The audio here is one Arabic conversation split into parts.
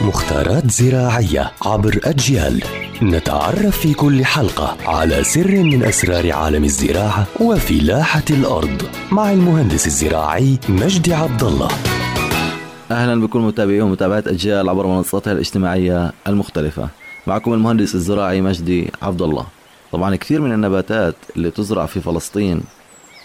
مختارات زراعية عبر أجيال. نتعرف في كل حلقة على سر من أسرار عالم الزراعة وفلاحة الأرض. مع المهندس الزراعي مجدي عبد الله. أهلا بكل متابعي ومتابعات أجيال عبر منصاتها الاجتماعية المختلفة. معكم المهندس الزراعي مجدي عبد الله. طبعا كثير من النباتات اللي تزرع في فلسطين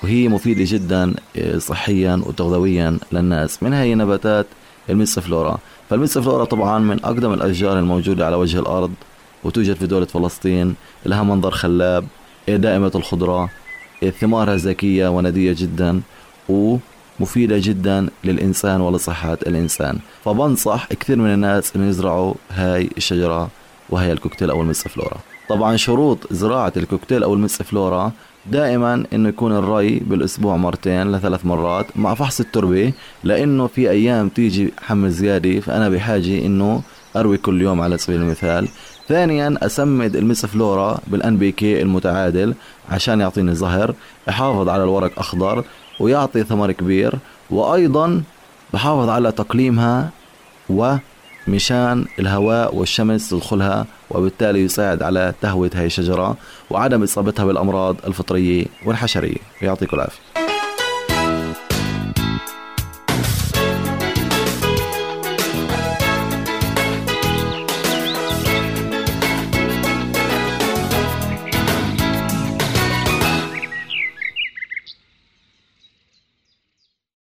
وهي مفيدة جدا آه، صحيا وتغذويا للناس. منها هي نباتات الميسفلورا فالميسفلورا طبعا من أقدم الأشجار الموجودة على وجه الأرض وتوجد في دولة فلسطين لها منظر خلاب دائمة الخضرة ثمارها زكية وندية جدا ومفيدة جدا للإنسان ولصحة الإنسان. فبنصح كثير من الناس أن يزرعوا هاي الشجرة وهي الكوكتيل أو الميسفلورا طبعا شروط زراعة الكوكتيل أو الميسفلورا دائما إنه يكون الري بالأسبوع مرتين لثلاث مرات مع فحص التربة لأنه في أيام تيجي حمل زيادة فأنا بحاجة إنه أروي كل يوم على سبيل المثال. ثانيا أسمد الميسفلورا بال NPK المتعادل عشان يعطيني زهر يحافظ على الورق أخضر ويعطي ثمر كبير وأيضا بحافظ على تقليمها و مشان الهواء والشمس تدخلها وبالتالي يساعد على تهوية هاي الشجرة وعدم إصابتها بالأمراض الفطرية والحشرية. يعطيكم العافية.